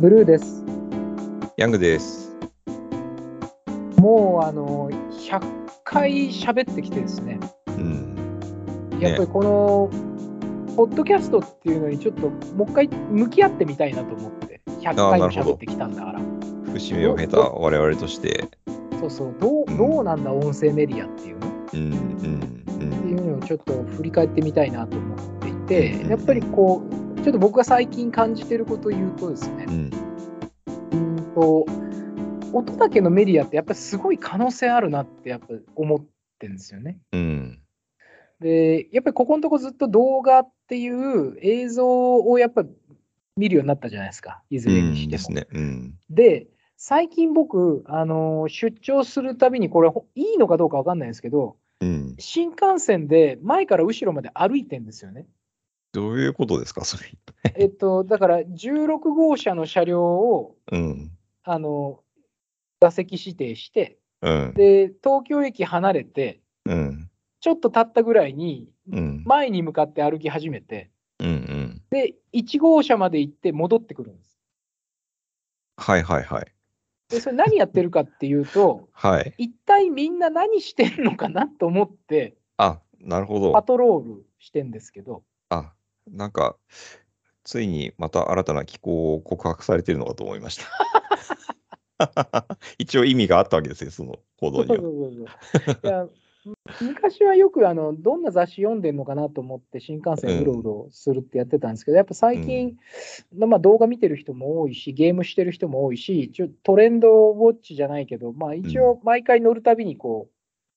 ブルーです。ヤングです。もうあの100回喋ってきてですね、うん。やっぱりこの、ポッドキャストっていうのにちょっともう一回向き合ってみたいなと思って、100回も喋ってきたんだから、節目を経た我々として。そうそう、どううん。どうなんだ、音声メディアっていうの？っうんうん。ていうのをちょっと振り返ってみたいなと思っていてう、ん。やっぱりこう、ちょっと僕が最近感じてることを言うとですねうん。う、ん。と音だけのメディアってやっぱりすごい可能性あるなってやっぱ思ってるんですよね。うん。で、やっぱりここのとこずっと動画っていう映像をやっぱ見るようになったじゃないですか、いずれにしても。ですね。うん。で、最近僕、あの出張するたびに、これ、ほいいのかどうかわかんないんですけど、うん。新幹線で前から後ろまで歩いてんですよね。どういうことですか、それ。えっと、だから16号車の車両を、うん。あの座席指定して、うん。で、東京駅離れて、うん。ちょっと経ったぐらいに、うん。前に向かって歩き始めて、うん。うん。で、1号車まで行って戻ってくるんです。はいはいはい。で、それ何やってるかっていうと、はい。一体みんな何してんのかなと思って、あ、なるほど。パトロールしてんですけど、あ、なんか、ついにまた新たな機構を告白されてるのかと思いました。一応意味があったわけですよ、その行動には。昔はよくあのどんな雑誌読んでんのかなと思って新幹線うろうろするってやってたんですけど、やっぱ最近、まあ、動画見てる人も多いし、ゲームしてる人も多いし、ちょトレンドウォッチじゃないけど、まあ、一応毎回乗るたびにこう、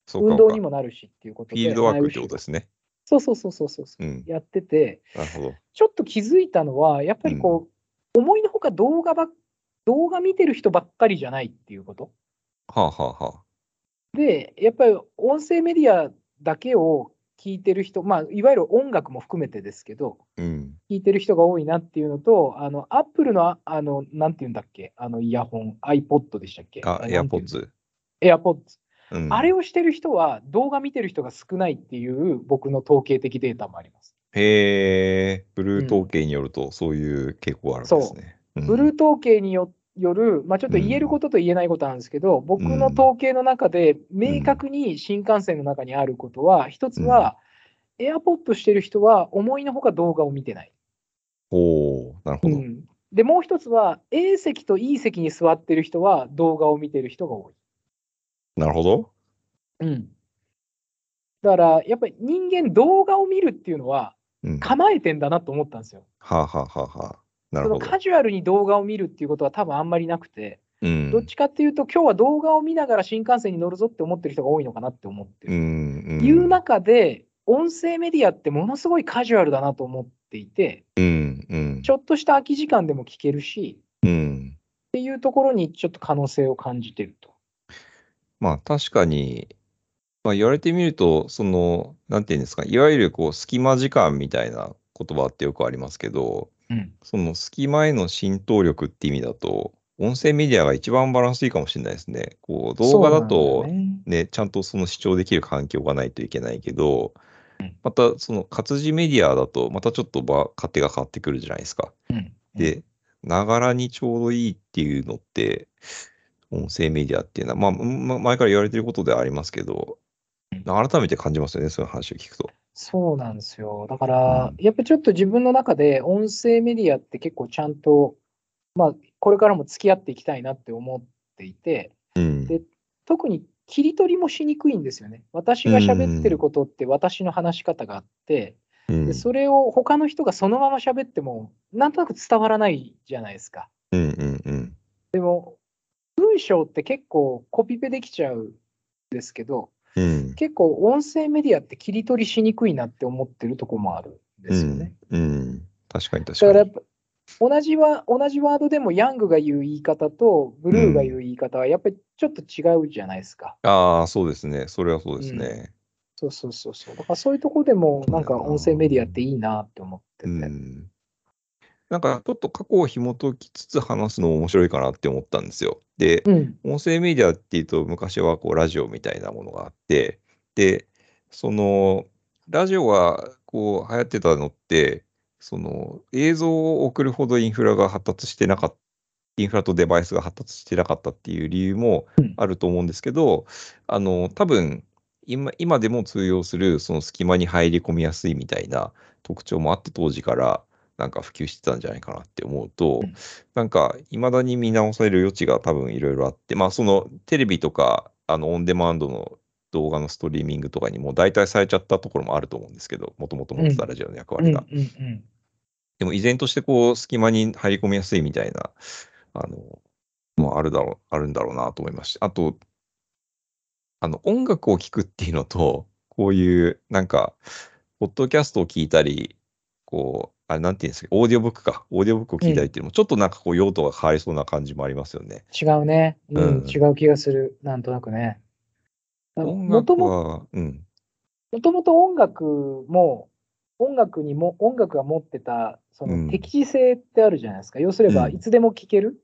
そうか運動にもなるしっていうことで、フィールドワークってことですね。そうそうそうそうそうそう、うん。やってて、なるほど。ちょっと気づいたのは、やっぱりこう、思いのほか動画ばっ動画見てる人ばっかりじゃないっていうこと。はあはあはあ。で、やっぱり音声メディアだけを聞いてる人、まあ、いわゆる音楽も含めてですけど、うん。聞いてる人が多いなっていうのと、あの、アップルの、ああの、なんていうんだっけ、あの、イヤホン、iPod でしたっけ？あ、エアポッ。ツ。エアポッツ。うん、あれをしてる人は、動画見てる人が少ないっていう、僕の統計的データもあります。へえ、ブルー統計によると、そういう傾向があるんですね。うんブルー統計によよる、まあ、ちょっと言えることと言えないことなんですけど、僕の統計の中で明確に新幹線の中にあることは、一つは、エアポッドしてる人は思いのほか動画を見てない。おおなるほど。うんで、もう一つは、A 席と E 席に座ってる人は動画を見てる人が多い。なるほど。うん、だから、やっぱり人間、動画を見るっていうのは構えてんだなと思ったんですよ。あ、はあはあはあ、なるほど。カジュアルに動画を見るっていうことは多分あんまりなくて、うん、どっちかっていうと、今日は動画を見ながら新幹線に乗るぞって思ってる人が多いのかなって思ってうる。ん、うん。いう中で、音声メディアってものすごいカジュアルだなと思っていて、うん、うん。ちょっとした空き時間でも聞けるし、うん。っていうところにちょっと可能性を感じてると。まあ確かに、まあ言われてみると、その、なんていうんですか、いわゆるこう、隙間時間みたいな言葉ってよくありますけど、うん、その隙間への浸透力って意味だと、音声メディアが一番バランスいいかもしれないですね。こう、動画だとね。ね、ちゃんとその視聴できる環境がないといけないけどうん、またその活字メディアだと、またちょっと場勝手が変わってくるじゃないですか。うん、で、ながらにちょうどいいっていうのって、音声メディアっていうのは、まあ、ま前から言われてることではありますけど、改めて感じますよね、そういう話を聞くと。そうなんですよ。だから、うんやっぱりちょっと自分の中で音声メディアって結構ちゃんと、まあ、これからも付き合っていきたいなって思っていて、うん。で特に切り取りもしにくいんですよね。私が喋ってることって私の話し方があって、うんでそれを他の人がそのまま喋っても、なんとなく伝わらないじゃないですか。うんうんうん。文章って結構コピペできちゃうんですけど、うん。結構音声メディアって切り取りしにくいなって思ってるとこもあるんですよね。うん。うん。確かに確かに。だからやっぱ同じは同じワードでもヤングが言う言い方とブルーが言う言い方はやっぱりちょっと違うじゃないですか。ああ、そうですね。それはそうですね。そうそうそうそう。だからそういうとこでもなんか音声メディアっていいなって思ってて。うん。なんかちょっと過去を紐解きつつ話すのも面白いかなって思ったんですよ。で、うん。音声メディアっていうと昔はこうラジオみたいなものがあって、で、そのラジオがこう流行ってたのって、その映像を送るほどインフラが発達してなかっインフラとデバイスが発達してなかったっていう理由もあると思うんですけど、あの、多分今今でも通用するその隙間に入り込みやすいみたいな特徴もあって当時からなんか普及してたんじゃないかなって思うと、うん。なんか未だに見直される余地が多分いろいろあって、まあそのテレビとかあのオンデマンドの動画のストリーミングとかにも代替されちゃったところもあると思うんですけど、もともと持ってたラジオの役うん。割が。でも依然としてこう隙間に入り込みやすいみたいな、あの、もあるだろう、あるんだろうなと思いますし、あと、あの、音楽を聴くっていうのと、こういう、なんか、ポッドキャストを聞いたり、こう、あれなんていうんですか、オーディオブックか、オーディオブックを聞いたりっていうのも、ちょっとなんかこう用途が変わりそうな感じもありますよね。違うね、うん。うん。違う気がする、なんとなくね。もともともと音楽も、音楽にも、音楽が持ってた、そうん。の適時性ってあるじゃないですか。要すれば、うん。いつでも聴ける、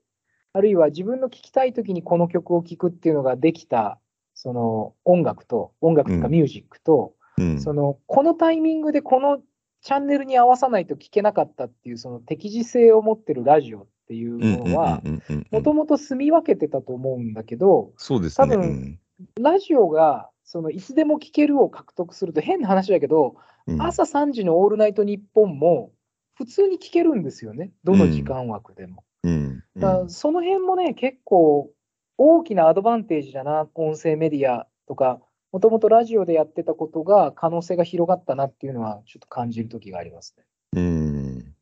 あるいは自分の聴きたいときにこの曲を聴くっていうのができた、その音楽と、音楽とかうん。ミュージックと、うん、その、このタイミングでこのチャンネルに合わさないと聴けなかったっていう、その適時性を持ってるラジオっていうのは、うんうんうんうんもともと住み分けてたと思うんだけど、そうですね。多分ラジオが、そのいつでも聴けるを獲得すると変な話だけど、うん、朝3時のオールナイトニッポンも普通に聞けるんですよね、どの時間枠でも。うん、うん、その辺もね、結構大きなアドバンテージだな、音声メディアとか、もともとラジオでやってたことが可能性が広がったなっていうのは、ちょっと感じる時がありますね。うん。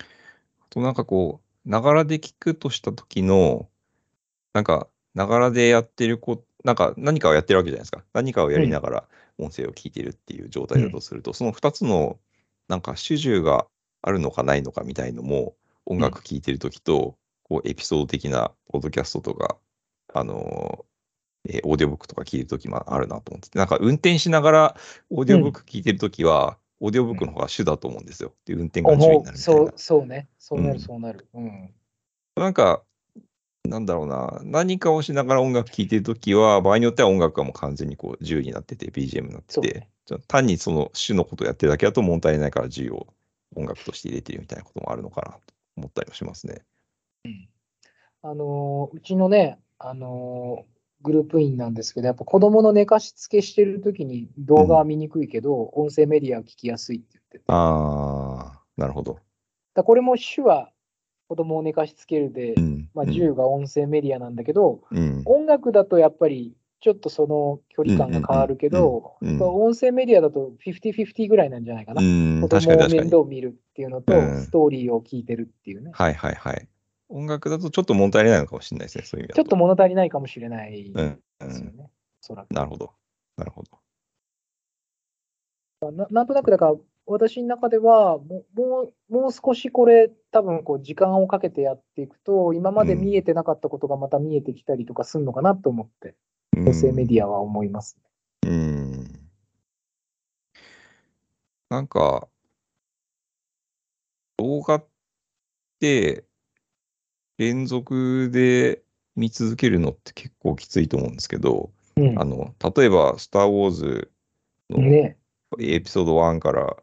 あとなんかこう、ながらで聞くとした時の、なんか、ながらでやってるこ、なんか何かをやってるわけじゃないですか。何かをやりながら音声を聞いてるっていう状態だとすると、その2つの、なんか主従があるのかないのかみたいのも、音楽聴いてる時と、こう、エピソード的なポッドキャストとか、あのー、えーオーディオブックとか聞いてる時もあるなと思ってて、なんか運転しながらオーディオブック聞いてる時は、オーディオブックの方が主だと思うんですよ。で、運転が主になるみたいなそう。そうね、そうなる、うんそうなる。うん。なんか、なんだろうな、何かをしながら音楽聴いてるときは、場合によっては音楽がもう完全にこう自由になってて、BGM になってて、ね単にその種のことをやってるだけだと物足りないから自由を音楽として入れてるみたいなこともあるのかなと思ったりもしますね。あのーうちのね、あのーグループ員なんですけど、やっぱ子供の寝かしつけしてるときに動画は見にくいけど、音声メディアは聞きやすいって言ってて。ああ、なるほど。だこれも主は子供を寝かしつけるで、うん。まあ、うん10が音声メディアなんだけど、うん。音楽だとやっぱりちょっとその距離感が変わるけど、うん音声メディアだと50-50ぐらいなんじゃないかな。うん、子供を面倒。見るっていうのと、うんストーリーを聞いてるっていうね。はいはいはい。音楽だとちょっと物足りないのかもしれないですね、そういう意味だちょっと物足りないかもしれないうん。うん。ですよね。おそらくなるほど。なるほど。ななんとなくだから、私の中ではもう、もうもう少しこれ、多分こう時間をかけてやっていくと、今まで見えてなかったことがまた見えてきたりとかするのかなと思って、音声メディアは思いますね。うん。なんか、動画って連続で見続けるのって結構きついと思うんですけど、うんあの、例えば、スター・ウォーズのねエピソード1から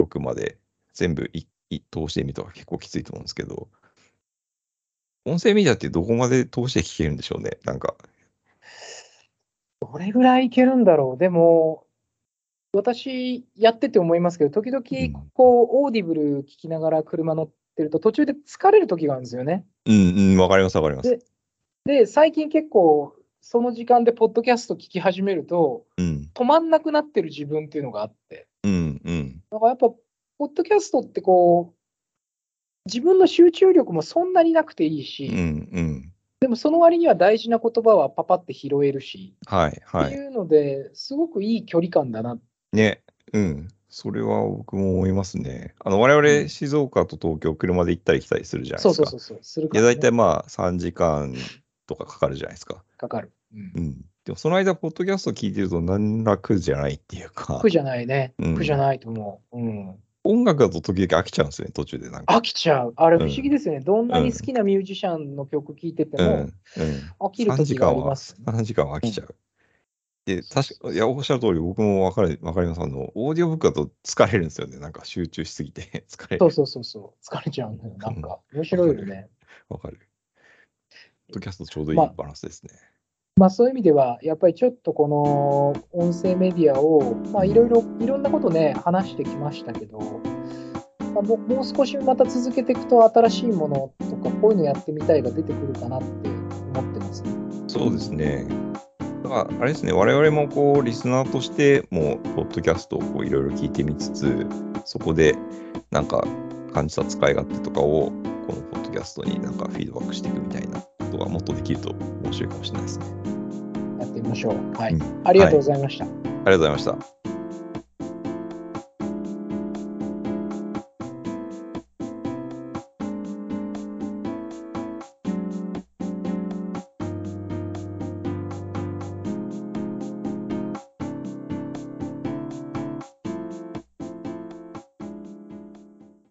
6まで全部いい通してみたら結構きついと思うんですけど、音声メディアってどこまで通して聞けるんでしょうね、なんか。どれぐらいいけるんだろう？でも、私、やってて思いますけど、時うん々、こう、 Audible 聞きながら車乗ってると、途中で疲れる時があるんですよね。うんうん、わかります、わかります。でで、最近結構、その時間でポッドキャスト聞き始めると、うん、止まんなくなってる自分っていうのがあって、うん、うん。だからやっぱ、ポッドキャストってこう、自分の集中力もそんなになくていいし、うん、うん。でもその割には大事な言葉はパパって拾えるし、はい、ってはい。いうので、すごくいい距離感だな。ね、うん。それは僕も思いますね。あの、我々、静岡と東京、車で行ったり来たりするじゃないですか。そうそうそうそう。大体まあ3時間とかかかるじゃないですか。かかる。うんう。ん。でもその間、ポッドキャスト聞いてると何ら苦じゃないっていうか苦、じゃないね。うん苦じゃないと思う。うん。音楽だと時々飽きちゃうんですよね、途中でなんか。飽きちゃう。あれ不うん思議ですよね。どんなに好きなミュージシャンの曲聴いててうん、うも、ん。飽きる3時時があります。3時間は飽きちゃう。で、確か、いや、おっしゃる通り、僕もわかる、わかります。あの、オーディオブックだと疲れるんですよね。なんか集中しすぎて 疲れる。そうそうそうそう。疲れちゃうんだよ。なんか、面白いよね。わかる。ドキャストちょうどいいまあバランスですね。まあ、そういう意味では、やっぱりちょっとこの音声メディアを、まあ、いろいろ、いろんなことね、話してきましたけど、まあ、もう少しまた続けていくと、新しいものとか、こういうのやってみたいが出てくるかなって思ってますね。そうですね。だから、あれですね、我々もこう、リスナーとしても、ポッドキャストをこういろいろ聞いてみつつ、そこで、なんか、感じた使い勝手とかを、このポッドキャストになんかフィードバックしていくみたいなことがもっとできると面白いかもしれないですね。やってみましょう。はい。うんありがとうございました。ありがとうございました。